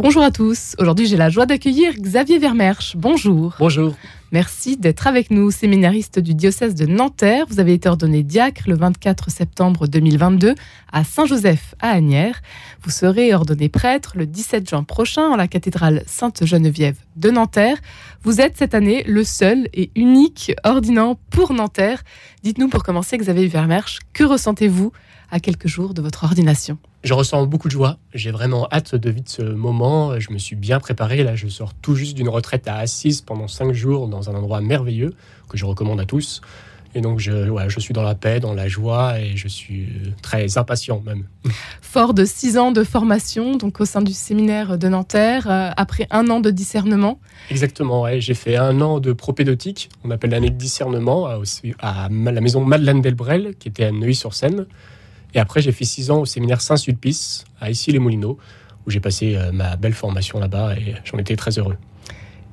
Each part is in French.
Bonjour à tous. Aujourd'hui, j'ai la joie d'accueillir Xavier Vermersch. Bonjour. Bonjour. Merci d'être avec nous, séminariste du diocèse de Nanterre. Vous avez été ordonné diacre le 24 septembre 2022 à Saint-Joseph à Agnières. Vous serez ordonné prêtre le 17 juin prochain en la cathédrale Sainte-Geneviève de Nanterre. Vous êtes cette année le seul et unique ordinant pour Nanterre. Dites-nous pour commencer, Xavier Vermersch, que ressentez-vous à quelques jours de votre ordination? Je ressens beaucoup de joie. J'ai vraiment hâte de vivre ce moment. Je me suis bien préparé. Là, je sors tout juste d'une retraite à Assise pendant cinq jours dans un endroit merveilleux que je recommande à tous. Et donc, je, je suis dans la paix, dans la joie et je suis très impatient même. Fort de six ans de formation, donc au sein du séminaire de Nanterre, euh, après un an de discernement. Exactement, ouais. j'ai fait un an de propédotique, on appelle l'année de discernement, à, à la maison Madeleine Delbrel, qui était à Neuilly-sur-Seine. Et après, j'ai fait six ans au séminaire Saint-Sulpice, à Issy-les-Moulineaux, où j'ai passé euh, ma belle formation là-bas et j'en étais très heureux.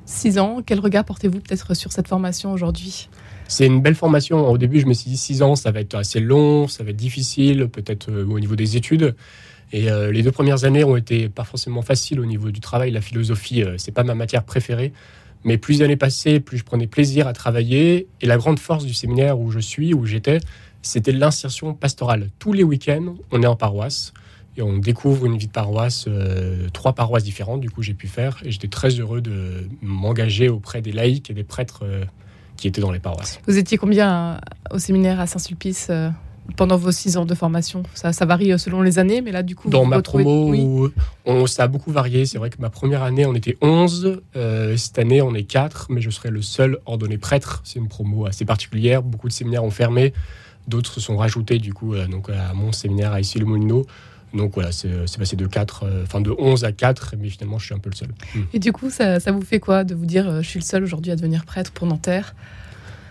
Six ans, quel regard portez-vous peut-être sur cette formation aujourd'hui? C'est une belle formation. Au début, je me suis dit six ans, ça va être assez long, ça va être difficile, peut-être euh, au niveau des études. Et euh, les deux premières années ont été pas forcément faciles au niveau du travail. La philosophie, c'est pas ma matière préférée. Mais plus les années passaient, plus je prenais plaisir à travailler. Et la grande force du séminaire où je suis, où j'étais, c'était l'insertion pastorale. Tous les week-ends, on est en paroisse et on découvre une vie de paroisse, euh, trois paroisses différentes, du coup, j'ai pu faire. Et j'étais très heureux de m'engager auprès des laïcs et des prêtres euh, qui étaient dans les paroisses. Vous étiez combien euh, au séminaire à Saint-Sulpice pendant vos six ans de formation? Ça, ça, varie selon les années, mais là, du coup. Dans ma promo, on, ça a beaucoup varié. C'est vrai que ma première année, on était 11. cette année, on est 4, mais je serai le seul ordonné prêtre. C'est une promo assez particulière. Beaucoup de séminaires ont fermé. D'autres se sont rajoutés du coup euh, donc, à mon séminaire à ici le Molino. Donc voilà, c'est passé de 4, euh, enfin de 11 à 4, mais finalement je suis un peu le seul. Hmm. Et du coup, ça, ça, vous fait quoi de vous dire euh, je suis le seul aujourd'hui à devenir prêtre pour Nanterre?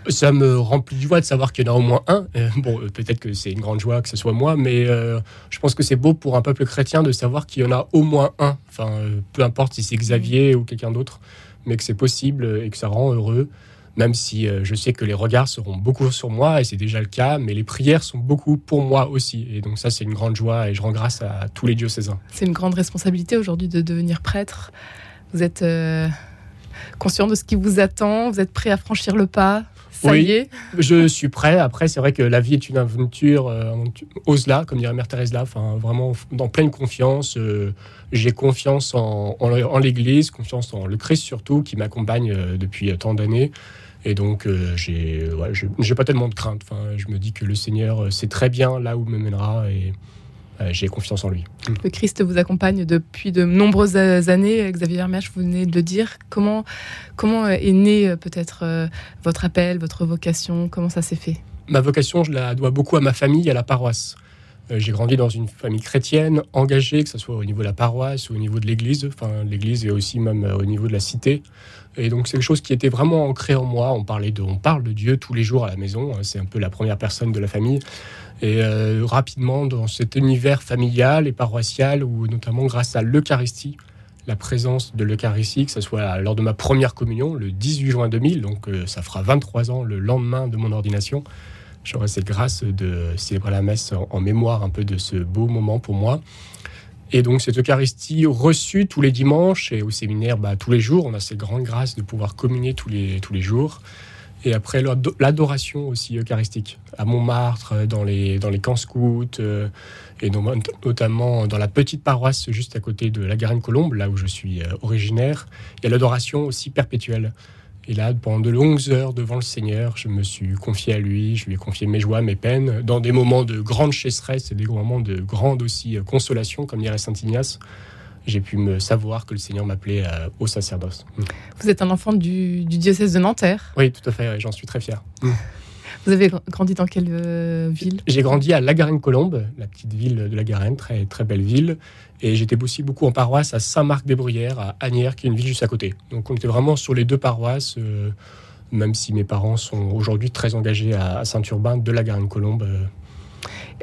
Ça me remplit de joie de savoir qu'il y en a au moins un. bon, peut-être que c'est une grande joie que ce soit moi, mais je pense que c'est beau pour un peuple chrétien de savoir qu'il y en a au moins un. Enfin, peu importe si c'est Xavier ou quelqu'un d'autre, mais que c'est possible et que ça rend heureux même si euh, je sais que les regards seront beaucoup sur moi, et c'est déjà le cas, mais les prières sont beaucoup pour moi aussi. Et donc ça, c'est une grande joie, et je rends grâce à tous les diocésains. C'est une grande responsabilité aujourd'hui de devenir prêtre. Vous êtes euh, conscient de ce qui vous attend, vous êtes prêt à franchir le pas ça oui, y est? je suis prêt. Après, c'est vrai que la vie est une aventure. Euh, ose-la, comme dirait Mère Thérèse là. Enfin, vraiment dans pleine confiance. J'ai confiance en, en l'Église, confiance en le Christ surtout, qui m'accompagne depuis tant d'années. Et donc, euh, j'ai ouais, pas tellement de crainte. Enfin, je me dis que le Seigneur euh, sait très bien là où me mènera et euh, j'ai confiance en lui. Le Christ vous accompagne depuis de nombreuses années. Xavier Hermèche, vous venez de le dire. Comment, comment est né peut-être votre appel, votre vocation? Comment ça s'est fait? Ma vocation, je la dois beaucoup à ma famille, à la paroisse. J'ai grandi dans une famille chrétienne, engagée, que ce soit au niveau de la paroisse ou au niveau de l'église, enfin l'église et aussi même au niveau de la cité. Et donc c'est quelque chose qui était vraiment ancré en moi. On parlait de, on parle de Dieu tous les jours à la maison. C'est un peu la première personne de la famille. Et euh, rapidement dans cet univers familial et paroissial, où notamment grâce à l'Eucharistie, la présence de l'Eucharistie, que ce soit lors de ma première communion, le 18 juin 2000, donc euh, ça fera 23 ans le lendemain de mon ordination, j'aurai cette grâce de célébrer la messe en mémoire un peu de ce beau moment pour moi. Et donc cette Eucharistie reçue tous les dimanches et au séminaire bah, tous les jours, on a cette grande grâce de pouvoir communier tous les, tous les jours. Et après l'adoration aussi eucharistique, à Montmartre, dans les, dans les camps scouts, euh, et notamment dans la petite paroisse juste à côté de la Garenne-Colombe, là où je suis euh, originaire, il y a l'adoration aussi perpétuelle. Et là, pendant de longues heures devant le Seigneur, je me suis confié à lui, je lui ai confié mes joies, mes peines, dans des moments de grande chasseresse et des moments de grande aussi euh, consolation, comme dirait Saint Ignace. J'ai pu me savoir que le Seigneur m'appelait euh, au sacerdoce. Mm. Vous êtes un enfant du, diocèse de Nanterre Oui, tout à fait, j'en suis très fier. Vous avez grandi dans quelle euh, ville? J'ai grandi à La Garenne-Colombe, la petite ville de La Garenne, très, très belle ville. Et j'étais aussi beaucoup en paroisse à Saint-Marc-des-Bruyères, à Agnières, qui est une ville juste à côté. Donc on était vraiment sur les deux paroisses, euh, même si mes parents sont aujourd'hui très engagés à, Saint-Urbain de La Garenne-Colombe.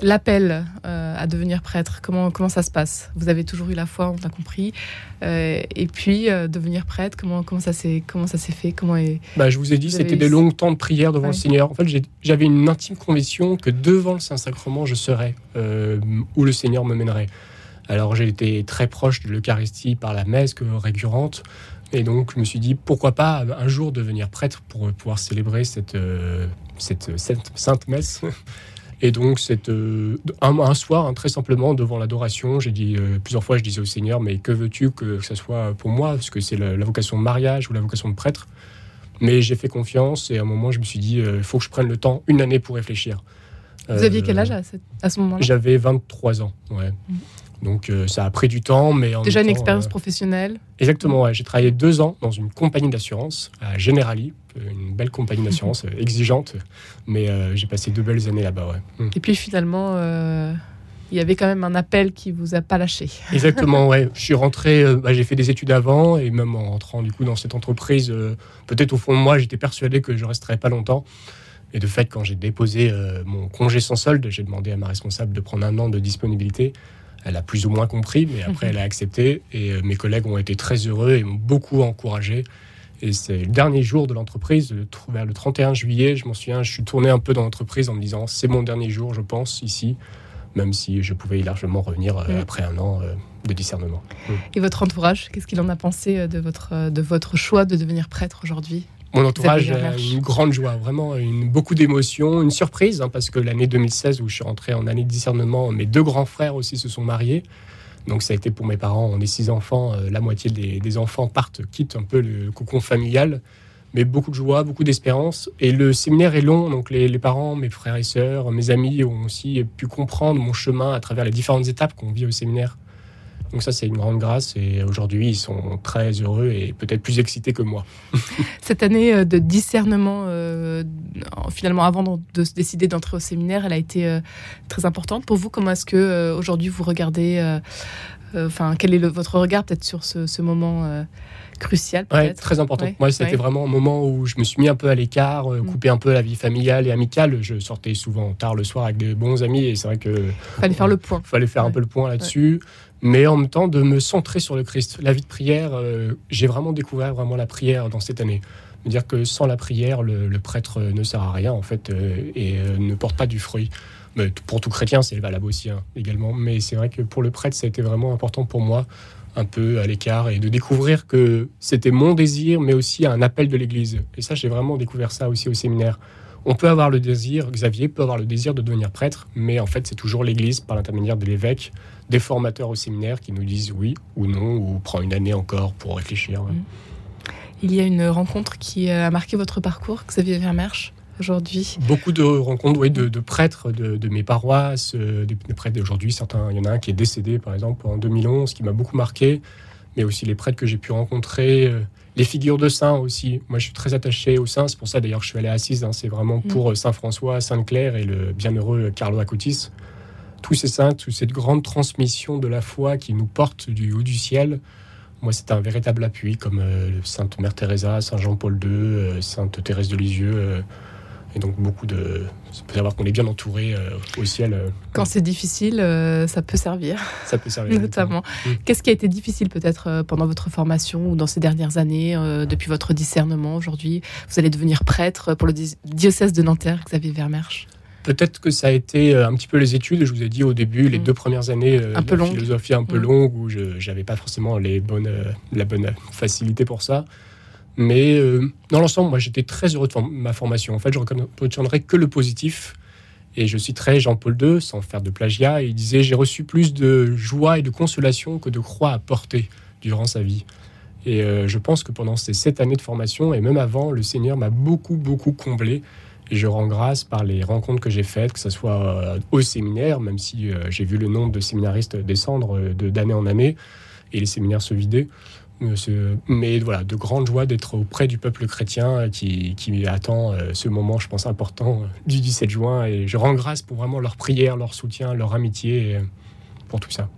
L'appel euh, à devenir prêtre, comment, comment ça se passe? Vous avez toujours eu la foi, on a compris. Euh, et puis, euh, devenir prêtre, comment, comment ça s'est fait? Comment est... bah, Je vous ai dit, c'était des longs temps de prière devant le Seigneur. En fait, j'avais une intime conviction que devant le Saint-Sacrement, je serais où le Seigneur me mènerait. Alors j'ai été très proche de l'Eucharistie par la messe récurrente. Et donc je me suis dit pourquoi pas un jour devenir prêtre pour pouvoir célébrer cette, cette, sainte messe. Et donc, c'est euh, un, soir, hein, très simplement, devant l'adoration, j'ai dit euh, plusieurs fois, je disais au Seigneur, mais que veux-tu que ce soit pour moi? Parce que c'est la, vocation de mariage ou la vocation de prêtre. Mais j'ai fait confiance et à un moment, je me suis dit, il faut que je prenne le temps, une année pour réfléchir. Vous aviez quel âge à, ce moment-là? J'avais 23 ans, ouais. Mmh. Donc euh, ça a pris du temps, mais déjà une expérience euh, professionnelle. Exactement, ouais. j'ai travaillé deux ans dans une compagnie d'assurance à Generali, une belle compagnie d'assurance euh, exigeante, mais j'ai passé deux belles années là-bas. Ouais. Mm. Et puis finalement, il y avait quand même un appel qui vous a pas lâché. Exactement, ouais. Je suis rentré, bah, j'ai fait des études avant, et même en rentrant du coup dans cette entreprise, peut-être au fond de moi, j'étais persuadé que je resterais pas longtemps. Et de fait, quand j'ai déposé mon congé sans solde, j'ai demandé à ma responsable de prendre un an de disponibilité. Elle a plus ou moins compris, mais après, elle a accepté. Et euh, mes collègues ont été très heureux et m'ont beaucoup encouragé. Et c'est le dernier jour de l'entreprise, vers le 31 juillet, je m'en souviens, je suis tourné un peu dans l'entreprise en me disant c'est mon dernier jour, je pense, ici, même si je pouvais largement revenir euh, mm. après un an euh, de discernement. Mm. Et votre entourage, qu'est-ce qu'il en a pensé de votre, de votre choix de devenir prêtre aujourd'hui? Mon entourage a une grande joie, vraiment une, beaucoup d'émotions, une surprise, hein, parce que l'année 2016 où je suis rentré en année de discernement, mes deux grands frères aussi se sont mariés. Donc ça a été pour mes parents, on est six enfants, euh, la moitié des, enfants partent, quittent un peu le cocon familial, mais beaucoup de joie, beaucoup d'espérance. Et le séminaire est long, donc les, les, parents, mes frères et sœurs, mes amis ont aussi pu comprendre mon chemin à travers les différentes étapes qu'on vit au séminaire. Donc ça, c'est une grande grâce. Et aujourd'hui, ils sont très heureux et peut-être plus excités que moi. Cette année euh, de discernement, euh, finalement, avant de se décider d'entrer au séminaire, elle a été euh, très importante pour vous. Comment est-ce que aujourd'hui vous regardez Enfin, quel est votre regard peut-être sur ce, moment crucial ouais, Très important. Moi, c'était vraiment un moment où je me suis mis un peu à l'écart, mm. coupé un peu la vie familiale et amicale. Je sortais souvent tard le soir avec des bons amis et c'est vrai que... Fallait faire le point. Fallait faire un peu le point là-dessus mais en même temps de me centrer sur le Christ. La vie de prière, euh, j'ai vraiment découvert vraiment la prière dans cette année. Me dire que sans la prière, le, prêtre ne sert à rien en fait euh, et euh, ne porte pas du fruit. Mais pour tout chrétien, c'est valable aussi hein, également. Mais c'est vrai que pour le prêtre, ça a été vraiment important pour moi, un peu à l'écart, et de découvrir que c'était mon désir, mais aussi un appel de l'Église. Et ça, j'ai vraiment découvert ça aussi au séminaire. On peut avoir le désir, Xavier peut avoir le désir de devenir prêtre, mais en fait, c'est toujours l'Église, par l'intermédiaire de l'évêque, des formateurs au séminaire qui nous disent oui ou non, ou prend une année encore pour réfléchir. Mm. Il y a une rencontre qui a marqué votre parcours, Xavier Vermersch aujourd'hui Beaucoup de rencontres oui, de, prêtres de, mes paroisses, euh, des, prêtres d'aujourd'hui. Certains, il y en a un qui est décédé par exemple en 2011, qui m'a beaucoup marqué, mais aussi les prêtres que j'ai pu rencontrer. Euh, les figures de saints aussi. Moi, je suis très attaché aux saints. C'est pour ça, d'ailleurs, que je suis allé à Assise. Hein. C'est vraiment mm. pour euh, Saint François, Sainte Claire et le bienheureux Carlo Acutis. Tous ces saints, toute cette grande transmission de la foi qui nous porte du haut du ciel. Moi, c'est un véritable appui, comme euh, Sainte Mère Teresa, Saint Jean-Paul II, Sainte Thérèse de Lisieux. Et donc beaucoup de... Ça peut savoir qu'on est bien entouré euh, au ciel. Euh. Quand c'est difficile, euh, ça peut servir. Ça peut servir. Notamment. Mm. Qu'est-ce qui a été difficile peut-être pendant votre formation ou dans ces dernières années, depuis votre discernement aujourd'hui? Vous allez devenir prêtre pour le diocèse de Nanterre, Xavier Vermersch. Peut-être que ça a été un petit peu les études. Je vous ai dit au début, les mm. deux premières années, un peu philosophie un peu mm. longue, où je n'avais pas forcément les bonnes, la bonne facilité pour ça. Mais euh, dans l'ensemble, moi, j'étais très heureux de ma formation. En fait, je ne retiendrai que le positif. Et je citerai Jean-Paul II, sans faire de plagiat, et il disait J'ai reçu plus de joie et de consolation que de croix à porter durant sa vie. Et euh, je pense que pendant ces sept années de formation, et même avant, le Seigneur m'a beaucoup, beaucoup comblé. Et je rends grâce par les rencontres que j'ai faites, que ce soit euh, au séminaire, même si j'ai vu le nombre de séminaristes descendre d'année en année, et les séminaires se vider mais voilà, de grande joie d'être auprès du peuple chrétien qui, qui attend euh, ce moment, je pense, important euh, du 17 juin. Et je rends grâce pour vraiment leur prière, leur soutien, leur amitié, euh, pour tout ça.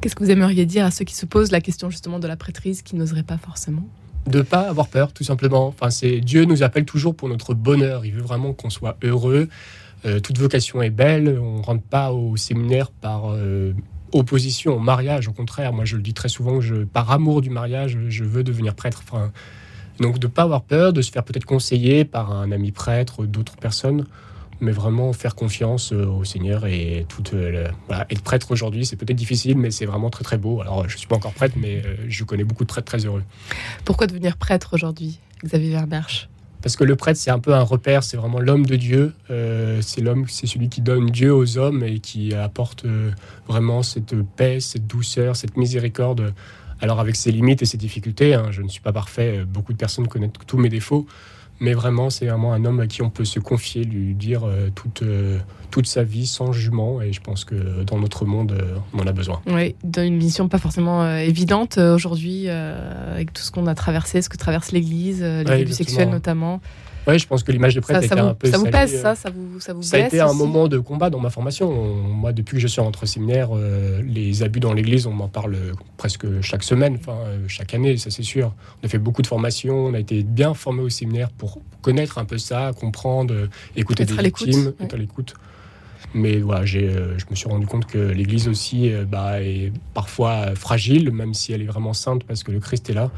Qu'est-ce que vous aimeriez dire à ceux qui se posent la question justement de la prêtrise, qui n'oseraient pas forcément? De pas avoir peur, tout simplement. Enfin, c'est Dieu nous appelle toujours pour notre bonheur. Il veut vraiment qu'on soit heureux. toute vocation est belle. On rentre pas au séminaire par opposition au mariage. Au contraire, moi je le dis très souvent, je, par amour du mariage, je veux devenir prêtre. donc de ne pas avoir peur, de se faire peut-être conseiller par un ami prêtre, d'autres personnes, mais vraiment faire confiance euh, au Seigneur et tout. Euh. Être prêtre aujourd'hui, c'est peut-être difficile, mais c'est vraiment très très beau. Alors, je ne suis pas encore prêtre, mais euh, je connais beaucoup de prêtres très heureux. Pourquoi devenir prêtre aujourd'hui, Xavier Vermersch parce que le prêtre, c'est un peu un repère, c'est vraiment l'homme de Dieu. c'est l'homme, c'est celui qui donne Dieu aux hommes et qui apporte vraiment cette paix, cette douceur, cette miséricorde. Alors avec ses limites et ses difficultés, hein, je ne suis pas parfait, beaucoup de personnes connaissent tous mes défauts, mais vraiment, c'est vraiment un homme à qui on peut se confier, lui dire euh, toute, euh, toute sa vie sans jugement. Et je pense que dans notre monde, euh, on en a besoin. Oui, dans une mission pas forcément évidente aujourd'hui, avec tout ce qu'on a traversé, ce que traverse l'Église, les ouais, sexuels notamment. Oui, je pense que l'image de prêtre ça, un peu. Ça vous pèse, ça Ça vous, ça vous Ça a été un moment de combat dans ma formation. moi, depuis que je suis rentré au séminaire, euh, les abus dans l'Église, on m'en parle presque chaque semaine, enfin euh, chaque année, ça c'est sûr. On a fait beaucoup de formations, on a été bien formés au séminaire pour connaître un peu ça, comprendre, euh, écouter des victimes, être à l'écoute. Mais voilà, je me suis rendu compte que l'Église aussi bah, est parfois fragile, même si elle est vraiment sainte parce que le Christ est là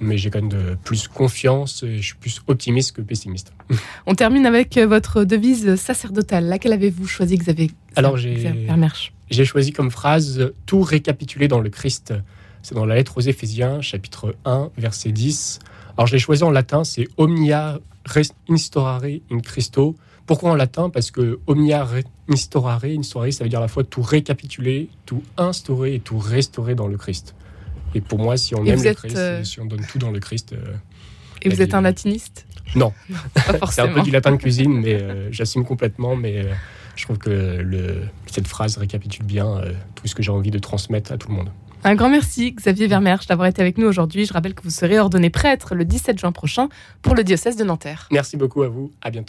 mais j'ai quand même de plus confiance et je suis plus optimiste que pessimiste. On termine avec euh, votre devise sacerdotale. Laquelle avez-vous choisi, Xavier Alors j'ai choisi comme phrase tout récapituler dans le Christ. C'est dans la lettre aux Éphésiens, chapitre 1, verset 10. Alors je l'ai choisi en latin, c'est omnia instaurare in Christo. Pourquoi en latin Parce que omnia instaurare, instaurare, ça veut dire à la fois tout récapituler, tout instaurer et tout restaurer dans le Christ. Et pour moi, si on aime le Christ, euh, si on donne tout dans le Christ. Euh, et vous êtes un latiniste? Non. C'est un peu du latin de cuisine, mais euh, j'assume complètement. Mais je trouve que le, cette phrase récapitule bien tout ce que j'ai envie de transmettre à tout le monde. Un grand merci, Xavier Vermersch, d'avoir été avec nous aujourd'hui. Je rappelle que vous serez ordonné prêtre le 17 juin prochain pour le diocèse de Nanterre. Merci beaucoup à vous. À bientôt.